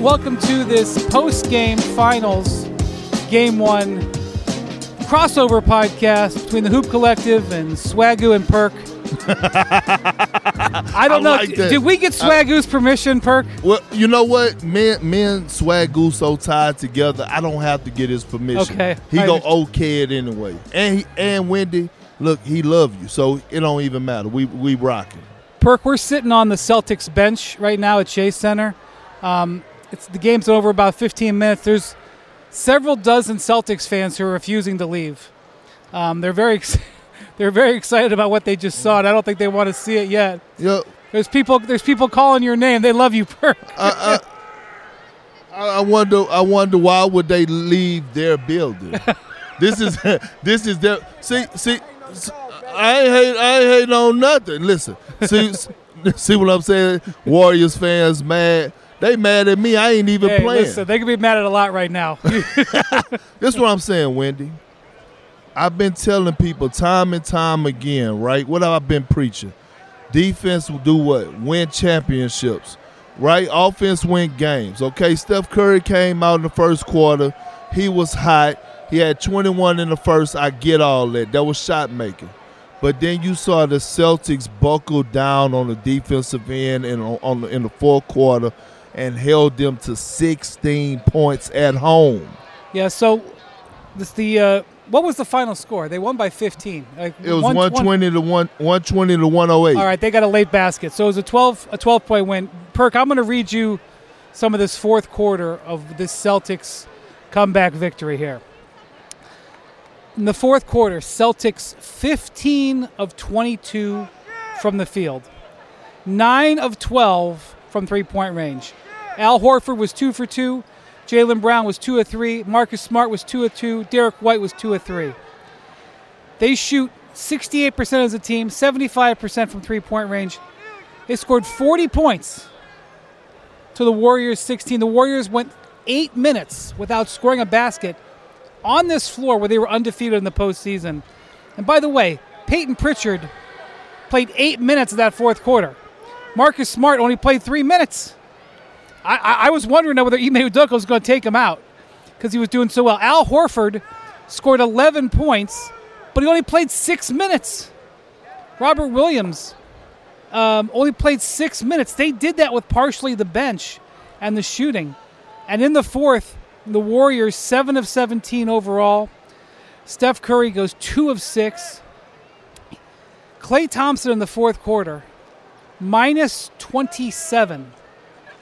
Welcome to this post game finals, game one crossover podcast between the Hoop Collective and Swagoo and Perk. I don't I know. like d- that. Did we get Swagoo's permission, Perk? Well, you know what? Men, men, swag goose so tied together. I don't have to get his permission. Okay, he I go okay it anyway. And he, and Windy, look, he love you, so it don't even matter. We we rocking. Perk, we're sitting on the Celtics bench right now at Chase Center. Um, it's the game's over about 15 minutes. There's several dozen Celtics fans who are refusing to leave. Um, they're very they're very excited about what they just saw, and I don't think they want to see it yet. Yeah, There's people there's people calling your name. They love you, Perk. I, I, I wonder. I wonder why would they leave their building? this is this is their see see. I ain't hate I ain't hating on nothing. Listen, see see what I'm saying? Warriors fans mad. They mad at me. I ain't even Hey, playing. listen, they could be mad at a lot right now. This is what I'm saying, Windy. I've been telling people time and time again, right? What have I been preaching? Defense will do what? Win championships, right? Offense win games. Okay, Steph Curry came out in the first quarter. He was hot. He had 21 in the first. I get all that. That was shot making. But then you saw the Celtics buckle down on the defensive end and on, on the, in the fourth quarter and held them to 16 points at home. yeah, so this the uh, what was the final score? They won by 15. Like, It was one- one- 120 to one 120 to 108. All right, they got a late basket. So it was a 12 a 12 point win. Perk, I'm going to read you some of this fourth quarter of this Celtics comeback victory here. In the fourth quarter, Celtics 15 of 22 from the field. 9 of 12 from three-point range. Al Horford was 2 for 2. Jaylen Brown was 2 of 3. Marcus Smart was 2 of 2. Derrick White was 2 of 3. They shoot 68% as a team, 75% from three point range. They scored 40 points to the Warriors 16. The Warriors went eight minutes without scoring a basket on this floor where they were undefeated in the postseason. And by the way, Payton Pritchard played eight minutes of that fourth quarter. Marcus Smart only played three minutes. I, I, was wondering whether Ime Udoka was going to take him out because he was doing so well. Al Horford scored 11 points, but he only played six minutes. Robert Williams um, only played six minutes. They did that with partially the bench and the shooting. And in the fourth, the Warriors, 7 of 17 overall. Steph Curry goes 2 of 6. Klay Thompson in the fourth quarter, minus 27,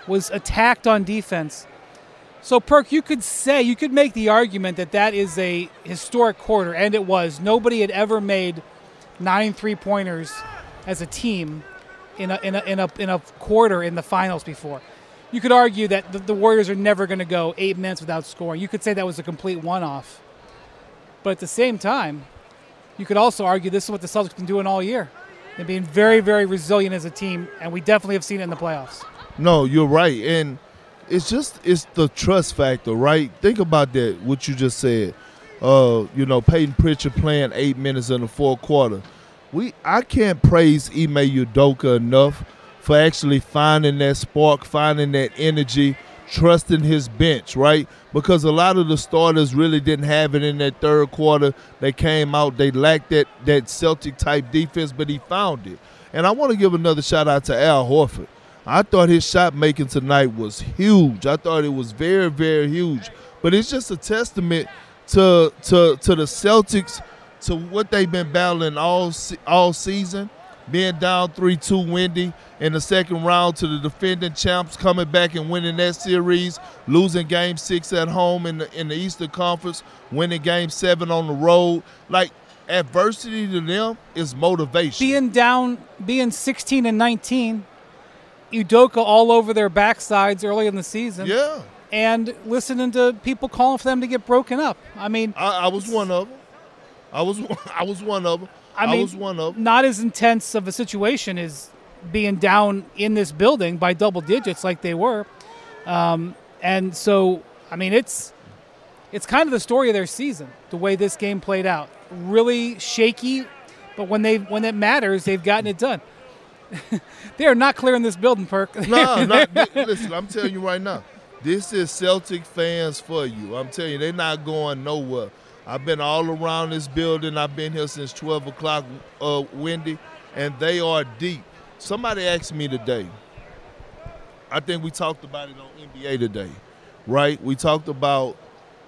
was attacked on defense. So, Perk, you could say, you could make the argument that that is a historic quarter, and it was. Nobody had ever made nine three pointers as a team in a, in, a, in, a, in a quarter in the finals before. You could argue that the, the Warriors are never going to go eight minutes without scoring. You could say that was a complete one off. But at the same time, you could also argue this is what the Celtics have been doing all year. They're being very, very resilient as a team, and we definitely have seen it in the playoffs. No, you're right, and it's just it's the trust factor, right? Think about that. What you just said. Uh, you know, Payton Pritchard playing eight minutes in the fourth quarter. We I can't praise Ime Udoka enough for actually finding that spark, finding that energy, trusting his bench, right? Because a lot of the starters really didn't have it in that third quarter. They came out, they lacked that that Celtic type defense, but he found it. And I want to give another shout out to Al Horford. I thought his shot making tonight was huge. I thought it was very, very huge. But it's just a testament to to to the Celtics, to what they've been battling all all season, being down three two windy in the second round to the defending champs coming back and winning that series, losing game six at home in the in the Eastern Conference, winning game seven on the road. Like adversity to them is motivation. Being down, being 16 and 19, Udoka all over their backsides early in the season. yeah. and listening to people calling for them to get broken up. I mean, I, I was one of them. I was I was one of them. I I, mean, was one of them. not as intense of a situation as being down in this building by double digits like they were. Um, and so, I mean, it's it's kind of the story of their season, the way this game played out. Really shaky, but when they when it matters, they've gotten it done. they are not clearing this building, Perk. No, no. listen, I'm telling you right now. This is Celtic fans for you. I'm telling you, they're not going nowhere. I've been all around this building. I've been here since 12 o'clock, uh, Windy, and they are deep. Somebody asked me today. I think we talked about it on NBA today, right? We talked about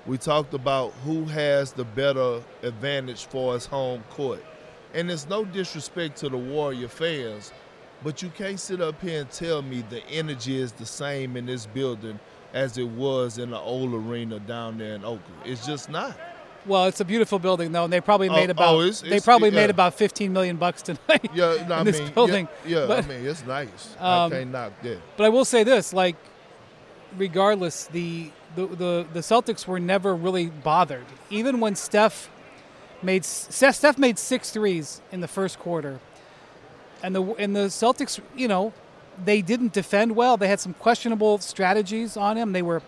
we talked about who has the better advantage for his home court. And it's no disrespect to the Warrior fans, but you can't sit up here and tell me the energy is the same in this building as it was in the old arena down there in Oakland. It's just not. Well, it's a beautiful building though, and they probably made Oh, about oh, it's- they probably yeah. made about 15 million bucks tonight. Yeah, no, I this mean, building. yeah, yeah But- I mean, it's nice. Um, I can't knock that. But I will say this: like, regardless, the the the, the Celtics were never really bothered. Even when Steph made Steph made six threes in the first quarter, and the and the Celtics, you know, they didn't defend well. They had some questionable strategies on him. They were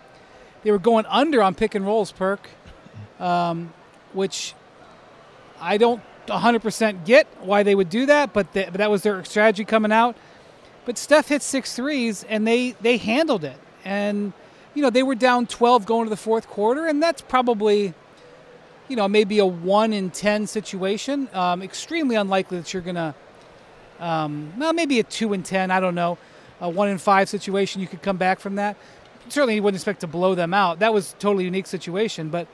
they were going under on pick and rolls, perk, um, which I don't 100% get why they would do that, but, th- but that was their strategy coming out. But Steph hit six threes, and they they handled it. And you know they were down 12 going to the fourth quarter, and that's probably you know maybe a one in 10 situation. Um, extremely unlikely that you're gonna. Um, well, maybe a two in 10. I don't know. A one in five situation, you could come back from that. Certainly, you wouldn't expect to blow them out. That was a totally unique situation, but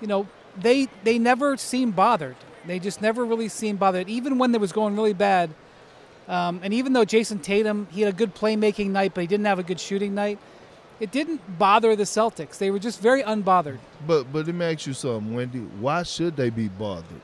you know they they never seemed bothered. They just never really seemed bothered, even when it was going really bad. Um, and even though Jayson Tatum, he had a good playmaking night, but he didn't have a good shooting night, it didn't bother the Celtics. They were just very unbothered. But but let me ask you something, Windy. Why should they be bothered?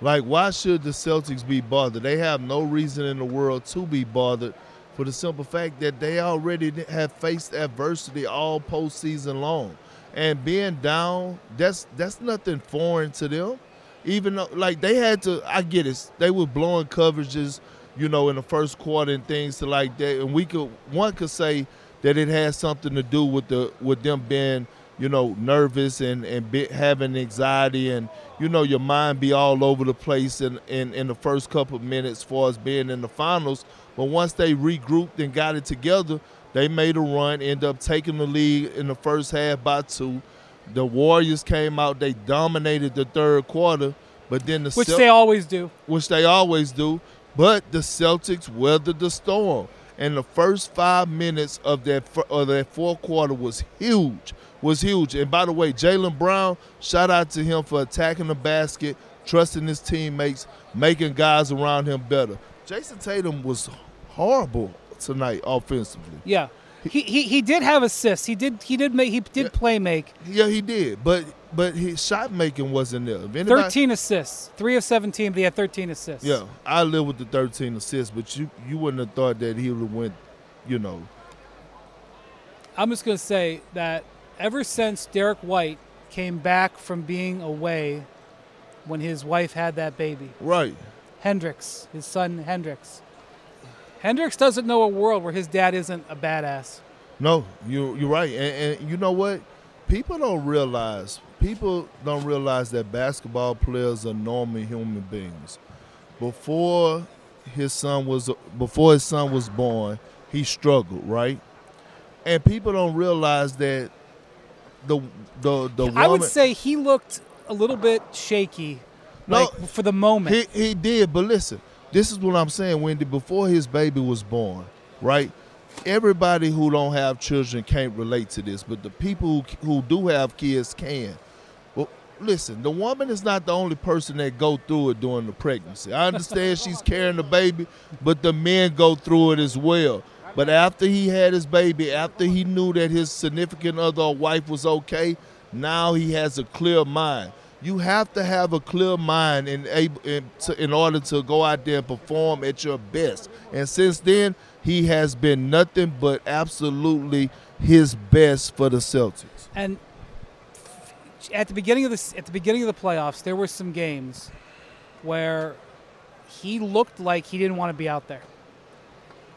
Like, why should the Celtics be bothered? They have no reason in the world to be bothered for the simple fact that they already have faced adversity all postseason long. And being down, that's that's nothing foreign to them. Even though, like, they had to, I get it. They were blowing coverages, you know, in the first quarter and things to like that. And we could, one could say that it has something to do with the with them being you know nervous and and be, having anxiety and you know your mind be all over the place in, in in the first couple of minutes as far as being in the finals but once they regrouped and got it together they made a run end up taking the lead in the first half by two the warriors came out they dominated the third quarter but then the Which Cel- they always do. which they always do. But the Celtics weathered the storm, and the first five minutes of that of that fourth quarter was huge. Was huge. And by the way, Jaylen Brown, shout out to him for attacking the basket, trusting his teammates, making guys around him better. Jayson Tatum was horrible tonight offensively. Yeah. He, he, he did have assists. He did he did make he did Yeah. play make. Yeah, he did, but but his shot making wasn't there. Anybody- 13 assists. 3 of 17, but he had 13 assists. Yeah, I live with the 13 assists, but you you wouldn't have thought that he would have went, you know, I'm just going to say that ever since Derrick White came back from being away when his wife had that baby, right. Hendrix, his son Hendrix. Hendrix doesn't know a world where his dad isn't a badass. No, you you're right, and, and you know what? People don't realize. People don't realize that basketball players are normal human beings. Before his son was before his son was born, he struggled, right? And people don't realize that the the the I would say he looked a little bit shaky No, like, for the moment. He he did, but listen, this is what I'm saying, Windy. Before his baby was born, right? Everybody who don't have children can't relate to this, but the people who, who do have kids can. Well, listen, the woman is not the only person that go through it during the pregnancy. I understand she's carrying the baby, but the men go through it as well. But after he had his baby, after he knew that his significant other or wife was okay, now he has a clear mind. You have to have a clear mind in in, in order to go out there and perform at your best. And since then, he has been nothing but absolutely his best for the Celtics. And at the beginning of the at the beginning of the playoffs, there were some games where he looked like he didn't want to be out there.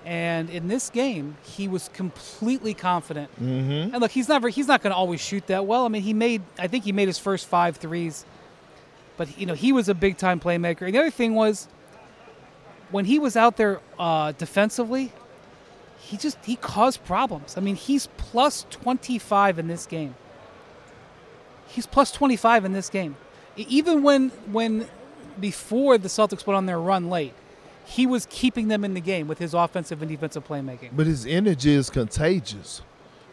And in this game, he was completely confident. Mm-hmm. And look, he's never he's not going to always shoot that well. I mean, he made I think he made his first five threes, but you know he was a big time playmaker. And the other thing was when he was out there uh, defensively, he just he caused problems. I mean, he's plus 25 in this game. He's plus 25 in this game. Even when when before the Celtics went on their run late, he was keeping them in the game with his offensive and defensive playmaking. But his energy is contagious.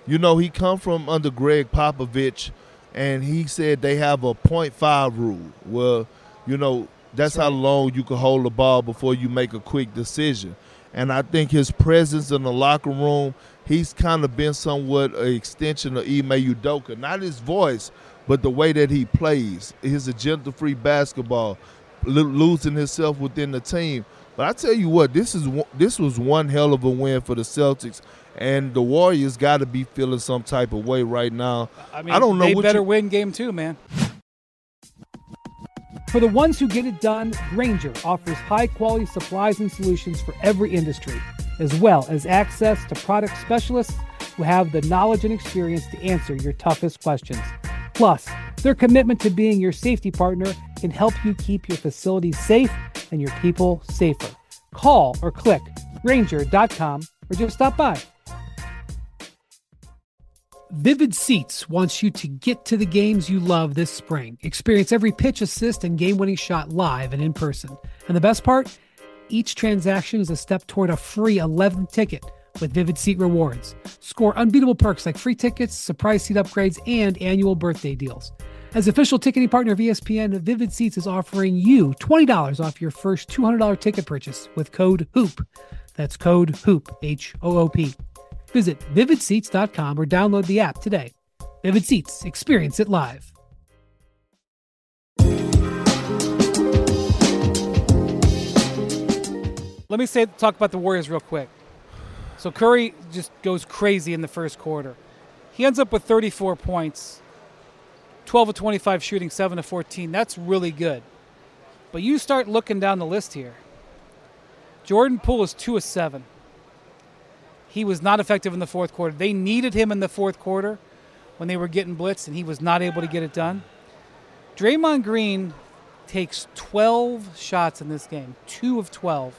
You know, he come from under Gregg Popovich, and he said they have a .5 rule. Well, you know, that's, that's right. how long you can hold the ball before you make a quick decision. And I think his presence in the locker room, he's kind of been somewhat an extension of Ime Udoka. Not his voice, but the way that he plays. His agenda-free basketball, losing himself within the team. But I tell you what, this is this was one hell of a win for the Celtics, and the Warriors got to be feeling some type of way right now. I mean, I don't know. They better you... win game two, man. For the ones who get it done, Grainger offers high quality supplies and solutions for every industry, as well as access to product specialists who have the knowledge and experience to answer your toughest questions. Plus, their commitment to being your safety partner can help you keep your facilities safe and your people safer. Call or click Grainger.com or just stop by. Vivid Seats wants you to get to the games you love this spring. Experience every pitch, assist, and game winning shot live and in person. And the best part? Each transaction is a step toward a free 11th ticket with Vivid Seat rewards. Score unbeatable perks like free tickets, surprise seat upgrades, and annual birthday deals. As official ticketing partner of ESPN, Vivid Seats is offering you $20 off your first $200 ticket purchase with code HOOP. That's code HOOP, H O O P. Visit vividseats.com or download the app today. Vivid Seats, experience it live. Let me say talk about the Warriors real quick. So Curry just goes crazy in the first quarter. He ends up with 34 points, 12 of 25 shooting, 7 of 14. That's really good. But you start looking down the list here. Jordan Poole is 2 of 7. He was not effective in the fourth quarter. They needed him in the fourth quarter when they were getting blitzed, and he was not able to get it done. Draymond Green takes 12 shots in this game, 2 of 12.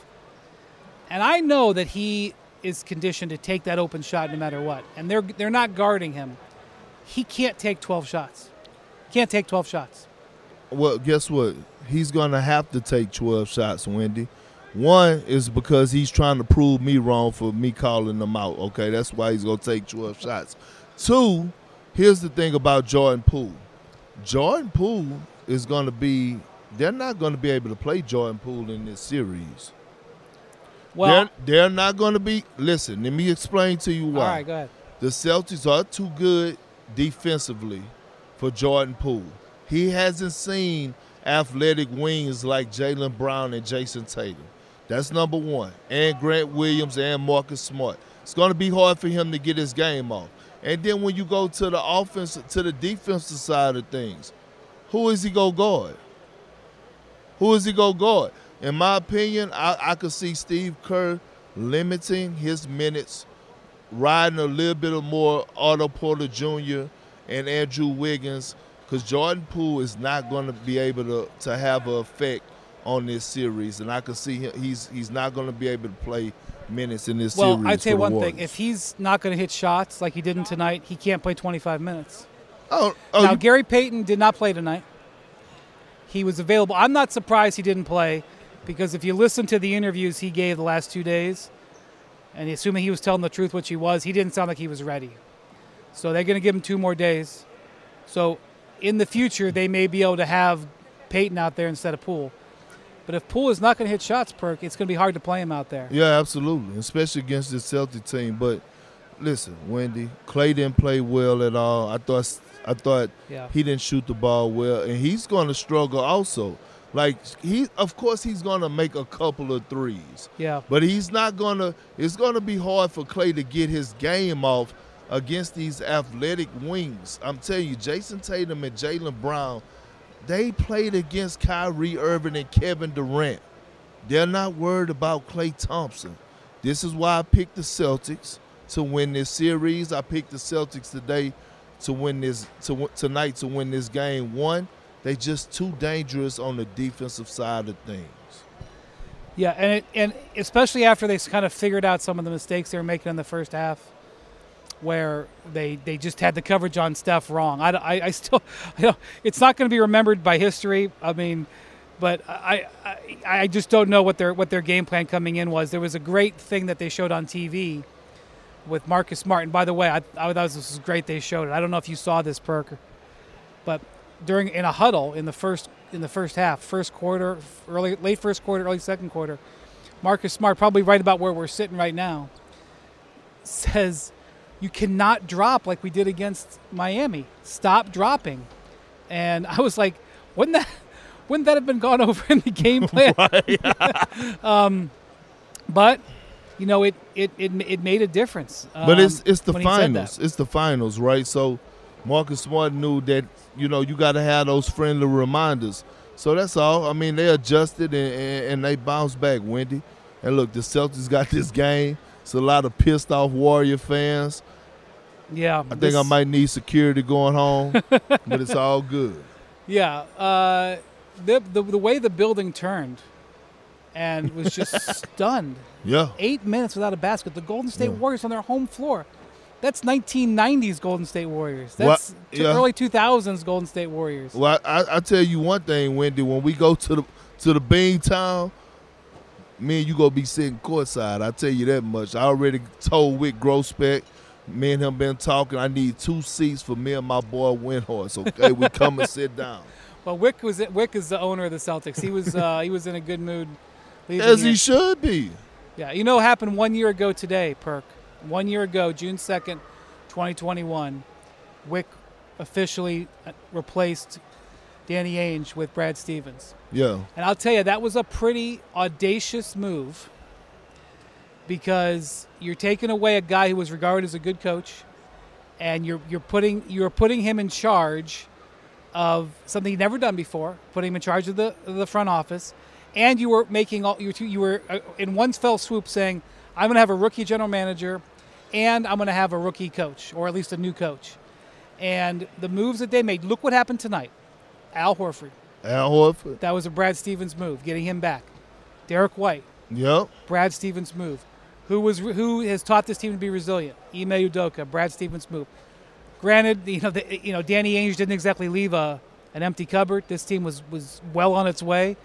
And I know that he is conditioned to take that open shot no matter what. And they're they're not guarding him. He can't take 12 shots. Can't take 12 shots. Well, guess what? He's going to have to take 12 shots, Windy. One is because he's trying to prove me wrong for me calling them out. Okay, that's why he's going to take 12 shots. Two, here's the thing about Jordan Poole. Jordan Poole is going to be, they're not going to be able to play Jordan Poole in this series. Well, they're, they're not going to be. Listen, let me explain to you why. All right, go ahead. The Celtics are too good defensively for Jordan Poole. He hasn't seen athletic wings like Jaylen Brown and Jayson Tatum. That's number one. And Grant Williams and Marcus Smart. It's going to be hard for him to get his game off. And then when you go to the offense, to the defensive side of things, who is he going to guard? Who is he going to guard? in my opinion, I, I could see Steve Kerr limiting his minutes, riding a little bit of more Otto Porter Jr. and Andrew Wiggins, because Jordan Poole is not going to be able to, to have an effect on this series, and I can see him, he's he's not going to be able to play minutes in this well, series. Well, I'd say one Warriors. thing: if he's not going to hit shots like he did in tonight, he can't play 25 minutes. Oh, oh now you, Gary Payton did not play tonight. He was available. I'm not surprised he didn't play because if you listen to the interviews he gave the last two days, and assuming he was telling the truth, which he was, he didn't sound like he was ready. So they're going to give him two more days. So in the future, they may be able to have Payton out there instead of Poole. But if Poole is not going to hit shots, Perk, it's going to be hard to play him out there. Yeah, absolutely, especially against this Celtic team. But listen, Windy, Klay didn't play well at all. I thought I thought yeah. he didn't shoot the ball well, and he's going to struggle also. Like he, of course, he's gonna make a couple of threes. Yeah. But he's not gonna. It's gonna be hard for Klay to get his game off against these athletic wings. I'm telling you, Jayson Tatum and Jaylen Brown, they played against Kyrie Irving and Kevin Durant. They're not worried about Klay Thompson. This is why I picked the Celtics to win this series. I picked the Celtics today to win this to tonight to win this game. One, they just too dangerous on the defensive side of things. Yeah, and it, and especially after they kind of figured out some of the mistakes they were making in the first half, where they they just had the coverage on Steph wrong. I, I, I still, you know, it's not going to be remembered by history. I mean, but I, I I just don't know what their what their game plan coming in was. There was a great thing that they showed on TV with Marcus Smart. And by the way, I, I thought this was great. They showed it. I don't know if you saw this, Perker, but during in a huddle in the first in the first half, first quarter, early late first quarter, early second quarter, Marcus Smart, probably right about where we're sitting right now, says you cannot drop like we did against Miami. Stop dropping. And I was like, wouldn't that wouldn't that have been gone over in the game plan? um, but you know, it it it, it made a difference. Um, but it's it's the when he said finals. It's the finals, right? So Marcus Smart knew that you know you got to have those friendly reminders. So that's all. I mean, they adjusted and, and, and they bounced back, Windy. And look, the Celtics got this game. It's a lot of pissed off Warrior fans. Yeah, I think I might need security going home, but it's all good. Yeah, uh, the, the the way the building turned, and was just stunned. Yeah. Eight minutes without a basket. The Golden State Yeah. Warriors on their home floor. That's 1990s Golden State Warriors. That's t- Yeah. early 2000s Golden State Warriors. Well, I, I, I tell you one thing, Windy. When we go to the to the Bean Town, me and you gonna be sitting courtside. I tell you that much. I already told Wyc Grousbeck. Me and him been talking. I need two seats for me and my boy Windhorst. Okay, we come and sit down. Well, Wyc was Wyc is the owner of the Celtics. He was uh, he was in a good mood. As here. he should be. Yeah, you know what happened one year ago today, Perk. One year ago, June 2nd, 2021, Wyc officially uh, replaced Danny Ainge with Brad Stevens. Yeah. And I'll tell you, that was a pretty audacious move because you're taking away a guy who was regarded as a good coach and you're, you're, putting, you're putting him in charge of something he'd never done before, putting him in charge of the, of the front office. And you were making all you were, you were uh, in one fell swoop saying, "I'm going to have a rookie general manager, and I'm going to have a rookie coach, or at least a new coach." And the moves that they made. Look what happened tonight. Al Horford. Al Horford. That was a Brad Stevens move, getting him back. Derrick White. Yep. Brad Stevens move. Who was who has taught this team to be resilient? Ime Udoka. Brad Stevens move. Granted, you know, the, you know, Danny Ainge didn't exactly leave a an empty cupboard. This team was was well on its way,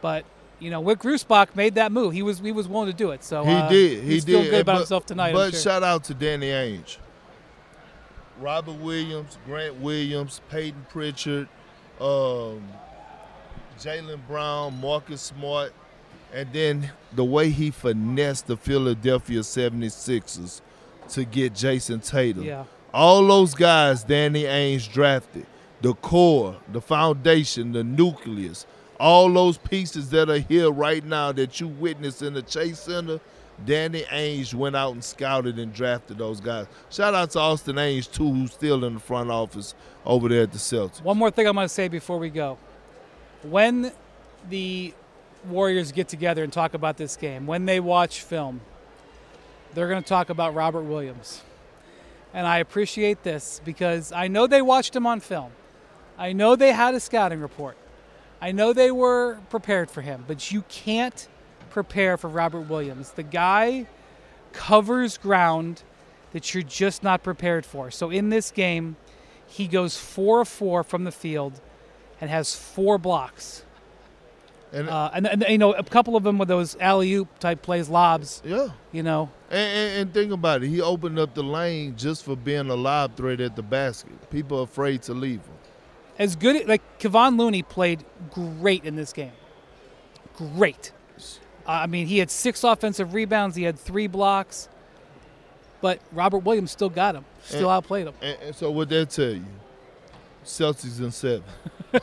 but you know, Wyc Grousbeck made that move. He was he was willing to do it. So He uh, did. He he's did. good about but, himself tonight. But sure. shout out to Danny Ainge. Robert Williams, Grant Williams, Payton Pritchard, um, Jaylen Brown, Marcus Smart, and then the way he finessed the Philadelphia 76ers to get Jayson Tatum. yeah, All those guys Danny Ainge drafted, the core, the foundation, the nucleus, all those pieces that are here right now that you witness in the Chase Center, Danny Ainge went out and scouted and drafted those guys. Shout out to Austin Ainge too, who's still in the front office over there at the Celtics. One more thing I'm going to say before we go. When the Warriors get together and talk about this game, when they watch film, they're going to talk about Robert Williams. And I appreciate this because I know they watched him on film. I know they had a scouting report. I know they were prepared for him, but you can't prepare for Robert Williams. The guy covers ground that you're just not prepared for. So in this game, he goes four of four from the field and has four blocks. And Uh, and, and you know, a couple of them with those alley oop type plays, lobs. yeah. You know, And, and, and think about it. He opened up the lane just for being a lob threat at the basket. People are afraid to leave him. as good like Kevon Looney played great in this game. Great. I mean, he had six offensive rebounds. He had three blocks. But Robert Williams still got him. Still And- outplayed him. And, and so what did that tell you? Celtics in seven.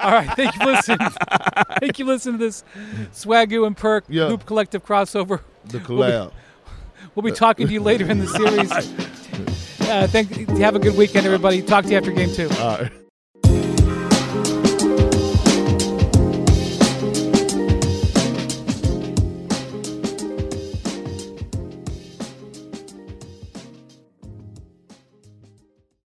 All right, thank you for listening. thank you for listening to this Swagoo and Perk Yeah. Hoop Collective crossover. The collab. We'll be talking to you later in the series. Uh, thank. Have a good weekend, everybody. Talk to you after game two. All right.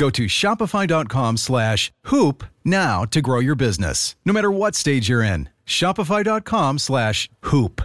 Go to shopify.com slash hoop now to grow your business, no matter what stage you're in. Shopify.com slash hoop.